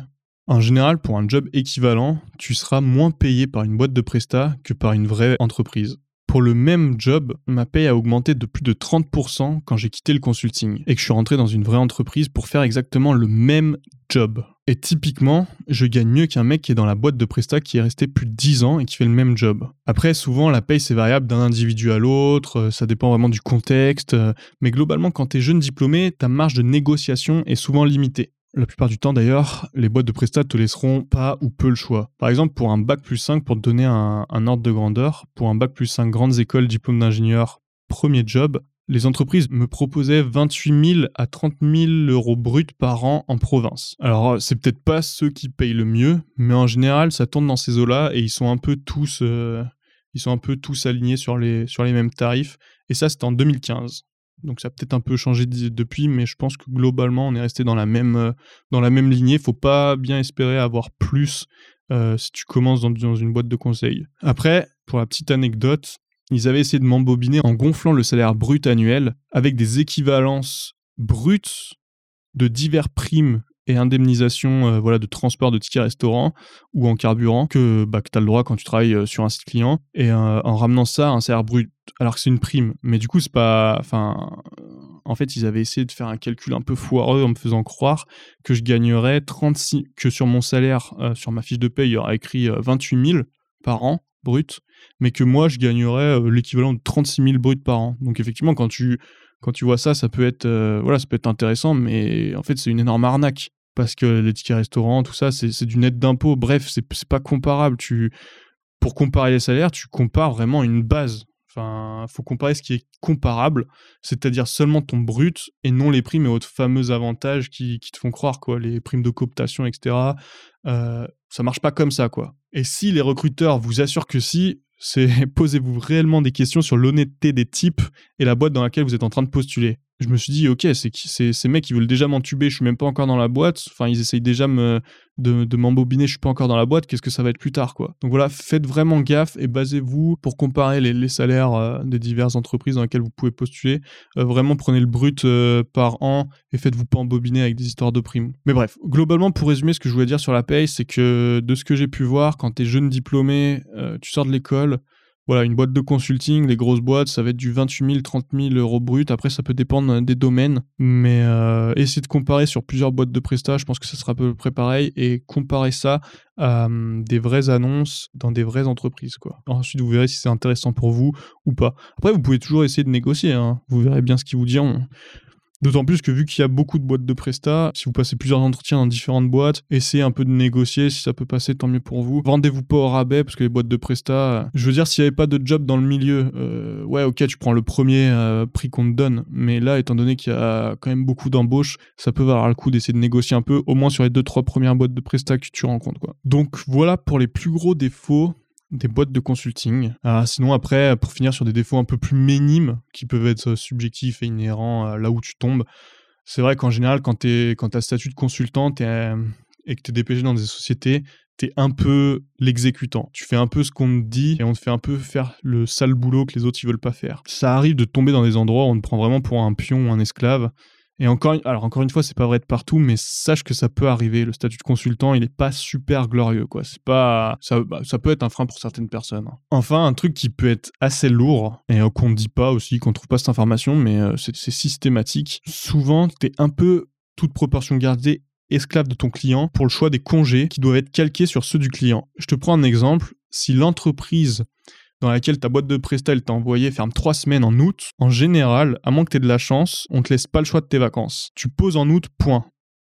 En général, pour un job équivalent, tu seras moins payé par une boîte de prestat que par une vraie entreprise. Pour le même job, ma paye a augmenté de plus de 30% quand j'ai quitté le consulting et que je suis rentré dans une vraie entreprise pour faire exactement le même job. Et typiquement, je gagne mieux qu'un mec qui est dans la boîte de Presta qui est resté plus de 10 ans et qui fait le même job. Après, souvent, la paye, c'est variable d'un individu à l'autre, euh, ça dépend vraiment du contexte, euh, mais globalement, quand tu es jeune diplômé, ta marge de négociation est souvent limitée. La plupart du temps d'ailleurs, les boîtes de prestat te laisseront pas ou peu le choix. Par exemple, pour un bac plus 5, pour te donner un, ordre de grandeur, pour un bac plus 5 grandes écoles, diplôme d'ingénieur, premier job, les entreprises me proposaient 28 000 à 30 000 euros bruts par an en province. Alors, c'est peut-être pas ceux qui payent le mieux, mais en général, ça tourne dans ces eaux-là et ils sont un peu tous, euh, ils sont un peu tous alignés sur les, sur les mêmes tarifs. Et ça, c'était en 2015. Donc ça a peut-être un peu changé depuis, mais je pense que globalement, on est resté dans la même, euh, dans la même lignée. Faut pas bien espérer avoir plus euh, si tu commences dans, dans, une boîte de conseil. Après, pour la petite anecdote, ils avaient essayé de m'embobiner en gonflant le salaire brut annuel avec des équivalences brutes de divers primes et indemnisation euh, voilà, de transport de tickets restaurant ou en carburant que, bah, tu as le droit quand tu travailles euh, sur un site client et euh, en ramenant ça à un salaire brut alors que c'est une prime. Mais du coup, c'est pas. Enfin, en fait, ils avaient essayé de faire un calcul un peu foireux en me faisant croire que je gagnerais 36. que sur mon salaire, sur ma fiche de paie, il y aurait écrit 28 000 par an brut, mais que moi, je gagnerais l'équivalent de 36 000 bruts par an. Donc, effectivement, quand tu quand tu vois ça, ça peut être, voilà, ça peut être intéressant, mais en fait, c'est une énorme arnaque parce que les tickets restaurants, tout ça, c'est du net d'impôt. Bref, c'est pas comparable. Tu, pour comparer les salaires, tu compares vraiment une base. Enfin, faut comparer ce qui est comparable, c'est-à-dire seulement ton brut et non les primes et autres fameux avantages qui, te font croire, quoi, les primes de cooptation, etc. Euh, ça marche pas comme ça, quoi. Et si les recruteurs vous assurent que si, c'est posez-vous réellement des questions sur l'honnêteté des types et la boîte dans laquelle vous êtes en train de postuler je me suis dit, ok, c'est ces mecs qui veulent déjà m'entuber, je suis même pas encore dans la boîte. Enfin, ils essayent déjà de, m'embobiner, je suis pas encore dans la boîte. Qu'est-ce que ça va être plus tard, quoi Donc voilà, faites vraiment gaffe et basez-vous pour comparer les, salaires euh, des diverses entreprises dans lesquelles vous pouvez postuler. Euh, vraiment, prenez le brut euh, par an et faites-vous pas embobiner avec des histoires de primes. Mais bref, globalement, pour résumer, ce que je voulais dire sur la paye, c'est que de ce que j'ai pu voir, quand tu es jeune diplômé, tu sors de l'école, voilà, une boîte de consulting, les grosses boîtes, ça va être du 28 000, 30 000 euros brut. Après, ça peut dépendre euh, des domaines. Mais euh, essayez de comparer sur plusieurs boîtes de prestat. Je pense que ça sera à peu près pareil. Et comparer ça à hum, des vraies annonces dans des vraies entreprises. Quoi. Ensuite, vous verrez si c'est intéressant pour vous ou pas. Après, vous pouvez toujours essayer de négocier. Hein. Vous verrez bien ce qu'ils vous diront. D'autant plus que vu qu'il y a beaucoup de boîtes de prestat, si vous passez plusieurs entretiens dans différentes boîtes, essayez un peu de négocier, si ça peut passer, tant mieux pour vous. Vendez-vous pas au rabais, parce que les boîtes de prestat, je veux dire, s'il n'y avait pas de job dans le milieu, euh, ouais, ok, tu prends le premier euh, prix qu'on te donne, mais là, étant donné qu'il y a quand même beaucoup d'embauches, ça peut valoir le coup d'essayer de négocier un peu, au moins sur les deux, trois premières boîtes de prestat que tu rencontres, quoi. Donc voilà pour les plus gros défauts des boîtes de consulting. Ah, sinon, après, pour finir sur des défauts un peu plus minimes, qui peuvent être subjectifs et inhérents là où tu tombes, c'est vrai qu'en général, quand tu as statut de consultant euh, et que tu es dépêché dans des sociétés, tu es un peu l'exécutant. Tu fais un peu ce qu'on te dit et on te fait un peu faire le sale boulot que les autres ils veulent pas faire. Ça arrive de tomber dans des endroits où on te prend vraiment pour un pion ou un esclave et encore, alors encore une fois, c'est pas vrai de partout, mais sache que ça peut arriver. Le statut de consultant, il est pas super glorieux, quoi. C'est pas, ça, bah, ça peut être un frein pour certaines personnes. Enfin, un truc qui peut être assez lourd et euh, qu'on ne dit pas aussi, qu'on trouve pas cette information, mais euh, c'est systématique. Souvent, t'es un peu toute proportion gardée esclave de ton client pour le choix des congés qui doivent être calqués sur ceux du client. Je te prends un exemple. Si l'entreprise dans laquelle ta boîte de prestat t'a envoyé ferme trois semaines en août, en général, à moins que tu aies de la chance, on te laisse pas le choix de tes vacances. Tu poses en août, point.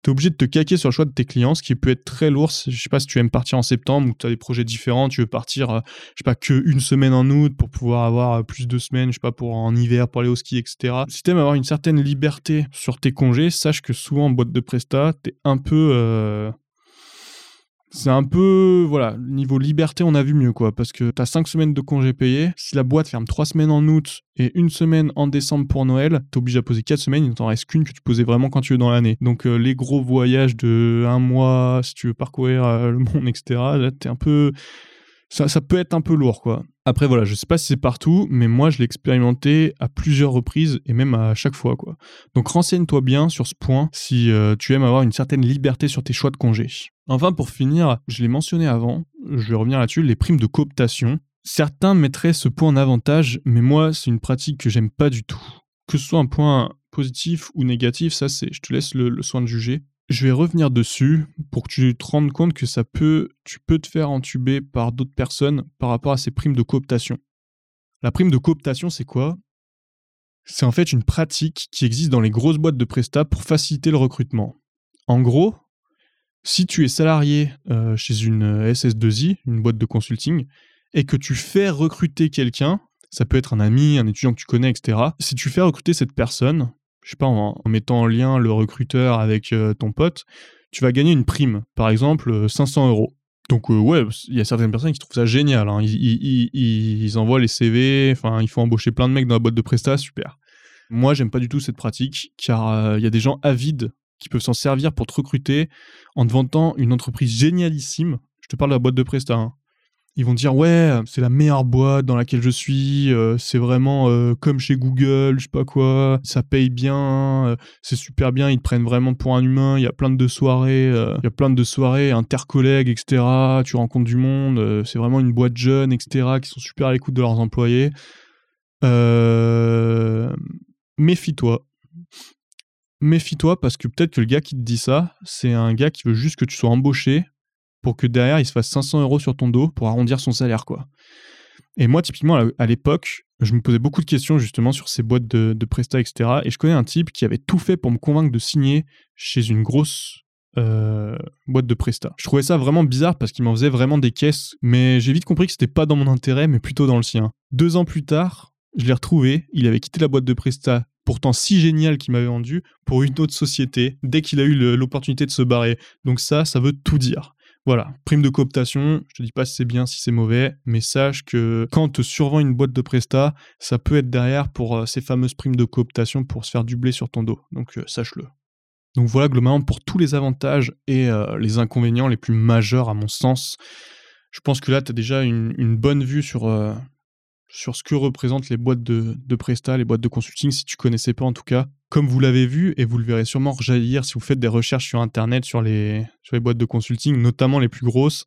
Tu es obligé de te caquer sur le choix de tes clients, ce qui peut être très lourd. Je sais pas si tu aimes partir en septembre ou tu as des projets différents, tu veux partir, euh, je sais pas, que une semaine en août pour pouvoir avoir euh, plus de semaines, je sais pas, pour en hiver, pour aller au ski, etc. Si tu aimes avoir une certaine liberté sur tes congés, sache que souvent en boîte de prestat, tu es un peu. Euh, c'est un peu, voilà, niveau liberté, on a vu mieux, quoi, parce que tu as 5 semaines de congés payés. Si la boîte ferme 3 semaines en août et une semaine en décembre pour Noël, t'es obligé à poser 4 semaines, il ne t'en reste qu'une que tu posais vraiment quand tu veux dans l'année. Donc euh, les gros voyages de un mois, si tu veux parcourir euh, le monde, etc., là, t'es un peu ça, peut être un peu lourd, quoi. Après, voilà, je sais pas si c'est partout, mais moi, je l'ai expérimenté à plusieurs reprises et même à chaque fois, quoi. Donc, renseigne-toi bien sur ce point si euh, tu aimes avoir une certaine liberté sur tes choix de congés. Enfin, pour finir, je l'ai mentionné avant, je vais revenir là-dessus, les primes de cooptation. Certains mettraient ce point en avantage, mais moi, c'est une pratique que j'aime pas du tout. Que ce soit un point positif ou négatif, ça, c'est, je te laisse le soin de juger. Je vais revenir dessus pour que tu te rendes compte que ça peut, tu peux te faire entuber par d'autres personnes par rapport à ces primes de cooptation. La prime de cooptation, c'est quoi? C'est en fait une pratique qui existe dans les grosses boîtes de prestat pour faciliter le recrutement. En gros, si tu es salarié euh, chez une SS2I, une boîte de consulting, et que tu fais recruter quelqu'un, ça peut être un ami, un étudiant que tu connais, etc. Si tu fais recruter cette personne, je sais pas, en, mettant en lien le recruteur avec euh, ton pote, tu vas gagner une prime, par exemple 500 euh, euros. Donc euh, ouais, il y a certaines personnes qui trouvent ça génial. Hein. Ils, envoient les CV, enfin il faut embaucher plein de mecs dans la boîte de prestat, super. Moi j'aime pas du tout cette pratique car il y a des gens avides qui peuvent s'en servir pour te recruter en te vantant une entreprise génialissime. Je te parle de la boîte de prestat. Hein ils vont dire ouais c'est la meilleure boîte dans laquelle je suis euh, c'est vraiment euh, comme chez Google je sais pas quoi ça paye bien euh, c'est super bien ils te prennent vraiment pour un humain il y a plein de soirées il y a plein de soirées etc tu rencontres du monde c'est vraiment une boîte jeune etc qui sont super à l'écoute de leurs employés. Méfie-toi. Méfie-toi parce que peut-être que le gars qui te dit ça c'est un gars qui veut juste que tu sois embauché pour que derrière il se fasse 500 euros sur ton dos pour arrondir son salaire quoi. Et moi typiquement à l'époque, je me posais beaucoup de questions justement sur ces boîtes de, de Presta, etc. Et je connais un type qui avait tout fait pour me convaincre de signer chez une grosse euh, boîte de Presta. Je trouvais ça vraiment bizarre parce qu'il m'en faisait vraiment des caisses, mais j'ai vite compris que c'était pas dans mon intérêt, mais plutôt dans le sien. Deux ans plus tard, je l'ai retrouvé, il avait quitté la boîte de Presta, pourtant si géniale qu'il m'avait vendu, pour une autre société, dès qu'il a eu l'opportunité de se barrer. Donc ça, ça veut tout dire. Voilà, prime de cooptation, je te dis pas si c'est bien, si c'est mauvais, mais sache que quand te survend une boîte de Presta, ça peut être derrière pour euh, ces fameuses primes de cooptation pour se faire du blé sur ton dos. Donc euh, sache-le. Donc voilà globalement pour tous les avantages et euh, les inconvénients les plus majeurs à mon sens. Je pense que là, tu as déjà une, bonne vue sur, sur ce que représentent les boîtes de, de Presta, les boîtes de consulting, si tu connaissais pas en tout cas. Comme vous l'avez vu, et vous le verrez sûrement rejaillir si vous faites des recherches sur Internet sur les, boîtes de consulting, notamment les plus grosses,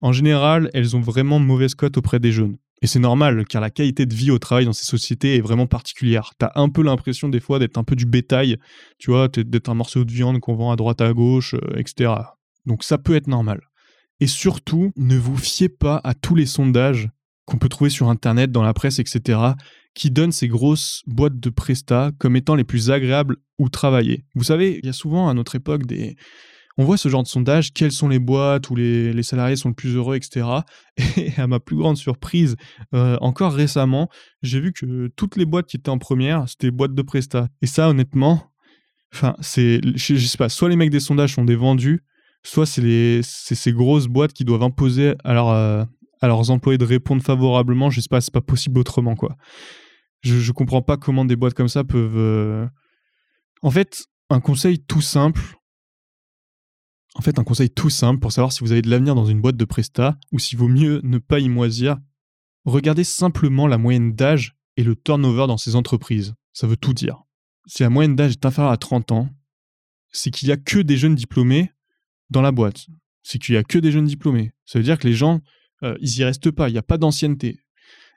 en général, elles ont vraiment mauvaise cote auprès des jeunes. Et c'est normal, car la qualité de vie au travail dans ces sociétés est vraiment particulière. T'as un peu l'impression des fois d'être un peu du bétail, tu vois, d'être un morceau de viande qu'on vend à droite à gauche, euh, etc. Donc ça peut être normal. Et surtout, ne vous fiez pas à tous les sondages qu'on peut trouver sur Internet, dans la presse, etc., qui donnent ces grosses boîtes de Presta comme étant les plus agréables où travailler. Vous savez, il y a souvent à notre époque des... On voit ce genre de sondage, quelles sont les boîtes où les, salariés sont le plus heureux, etc. Et à ma plus grande surprise, euh, encore récemment, j'ai vu que toutes les boîtes qui étaient en première, c'était les boîtes de Presta. Et ça, honnêtement, enfin, c'est, je, sais pas, soit les mecs des sondages sont des vendus, soit c'est, ces grosses boîtes qui doivent imposer à, leur, à leurs employés de répondre favorablement. Je sais pas, c'est pas possible autrement, quoi. Je, je comprends pas comment des boîtes comme ça peuvent. Euh, en fait, un conseil tout simple. En fait, un conseil tout simple pour savoir si vous avez de l'avenir dans une boîte de Presta ou s'il vaut mieux ne pas y moisir. Regardez simplement la moyenne d'âge et le turnover dans ces entreprises. Ça veut tout dire. Si la moyenne d'âge est inférieure à 30 ans, c'est qu'il y a que des jeunes diplômés dans la boîte. C'est qu'il y a que des jeunes diplômés. Ça veut dire que les gens euh, ils y restent pas, il n'y a pas d'ancienneté.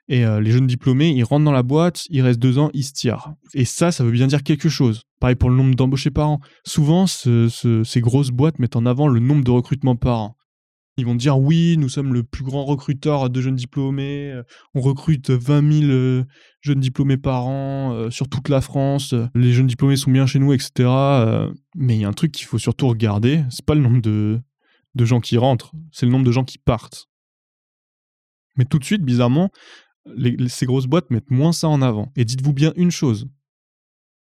Et euh, les jeunes diplômés, ils rentrent dans la boîte, ils restent deux ans, ils se tirent. Et ça, ça veut bien dire quelque chose. Pareil pour le nombre d'embauchés par an. Souvent, ces grosses boîtes mettent en avant le nombre de recrutements par an. Ils vont dire oui, nous sommes le plus grand recruteur de jeunes diplômés, euh, on recrute 20 000 jeunes diplômés par an sur toute la France, les jeunes diplômés sont bien chez nous, etc. mais il y a un truc qu'il faut surtout regarder, c'est pas le nombre de, de gens qui rentrent, c'est le nombre de gens qui partent. Mais tout de suite, bizarrement, ces grosses boîtes mettent moins ça en avant. Et dites-vous bien une chose,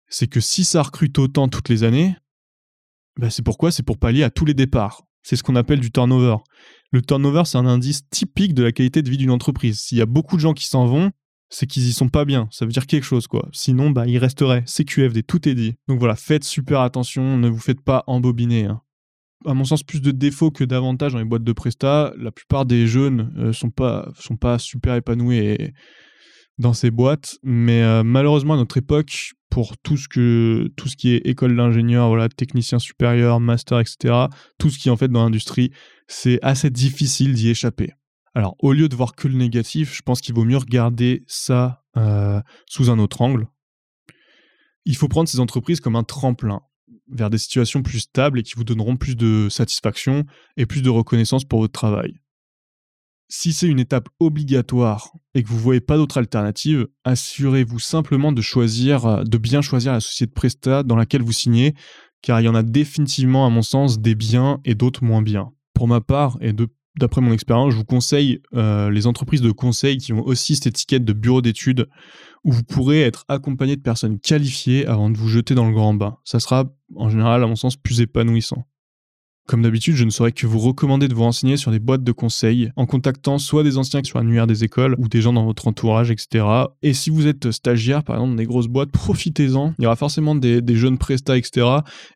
c'est que si ça recrute autant toutes les années, bah, c'est pourquoi? C'est pour pallier à tous les départs. C'est ce qu'on appelle du turnover. Le turnover, c'est un indice typique de la qualité de vie d'une entreprise. S'il y a beaucoup de gens qui s'en vont, c'est qu'ils y sont pas bien. Ça veut dire quelque chose, quoi. Sinon, bah, il resterait. CQFD, tout est dit. Donc voilà, faites super attention, ne vous faites pas embobiner. Hein à mon sens, plus de défauts que d'avantages dans les boîtes de Presta. La plupart des jeunes ne euh, sont, pas, sont pas super épanouis dans ces boîtes. Mais euh, malheureusement, à notre époque, pour tout ce, que, tout ce qui est école d'ingénieur, voilà, technicien supérieur, master, etc., tout ce qui est en fait dans l'industrie, c'est assez difficile d'y échapper. Alors, au lieu de voir que le négatif, je pense qu'il vaut mieux regarder ça euh, sous un autre angle. Il faut prendre ces entreprises comme un tremplin vers des situations plus stables et qui vous donneront plus de satisfaction et plus de reconnaissance pour votre travail. Si c'est une étape obligatoire et que vous ne voyez pas d'autre alternative, assurez-vous simplement de bien choisir la société de prestat dans laquelle vous signez, car il y en a définitivement, à mon sens, des biens et d'autres moins bien. Pour ma part, et d'après mon expérience, je vous conseille euh, les entreprises de conseil qui ont aussi cette étiquette de bureau d'études où vous pourrez être accompagné de personnes qualifiées avant de vous jeter dans le grand bain. Ça sera en général, à mon sens, plus épanouissant. Comme d'habitude, je ne saurais que vous recommander de vous renseigner sur des boîtes de conseils en contactant soit des anciens qui sont annuaires des écoles ou des gens dans votre entourage, etc. Et si vous êtes stagiaire, par exemple, dans des grosses boîtes, profitez-en. Il y aura forcément des, jeunes prestats, etc.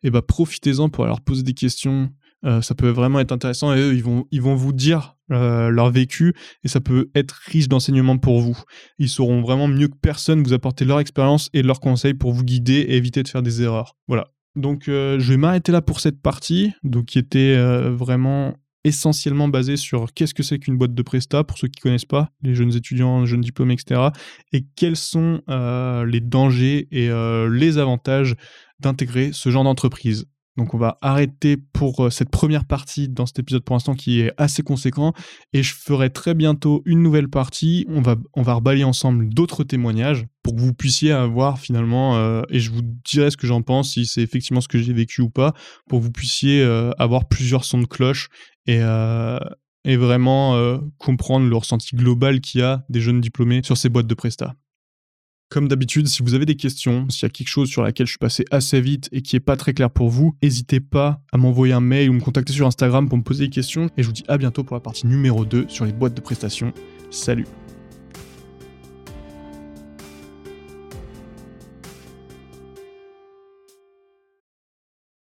Et bah profitez-en pour leur poser des questions. Euh, ça peut vraiment être intéressant et eux, ils vont, vous dire euh, leur vécu et ça peut être riche d'enseignements pour vous. Ils sauront vraiment mieux que personne vous apporter leur expérience et leurs conseils pour vous guider et éviter de faire des erreurs. Voilà. Donc euh, je vais m'arrêter là pour cette partie, donc qui était vraiment essentiellement basée sur qu'est-ce que c'est qu'une boîte de presta pour ceux qui connaissent pas, les jeunes étudiants, jeunes diplômés, etc. Et quels sont les dangers et les avantages d'intégrer ce genre d'entreprise. Donc on va arrêter pour euh, cette première partie dans cet épisode pour l'instant qui est assez conséquent et je ferai très bientôt une nouvelle partie. On va, on ensemble d'autres témoignages pour que vous puissiez avoir finalement, euh, et je vous dirai ce que j'en pense, si c'est effectivement ce que j'ai vécu ou pas, pour que vous puissiez euh, avoir plusieurs sons de cloche et, et vraiment comprendre le ressenti global qu'il y a des jeunes diplômés sur ces boîtes de Presta. Comme d'habitude, si vous avez des questions, s'il y a quelque chose sur laquelle je suis passé assez vite et qui est pas très clair pour vous, n'hésitez pas à m'envoyer un mail ou me contacter sur Instagram pour me poser des questions. Et je vous dis à bientôt pour la partie numéro 2 sur les boîtes de prestations. Salut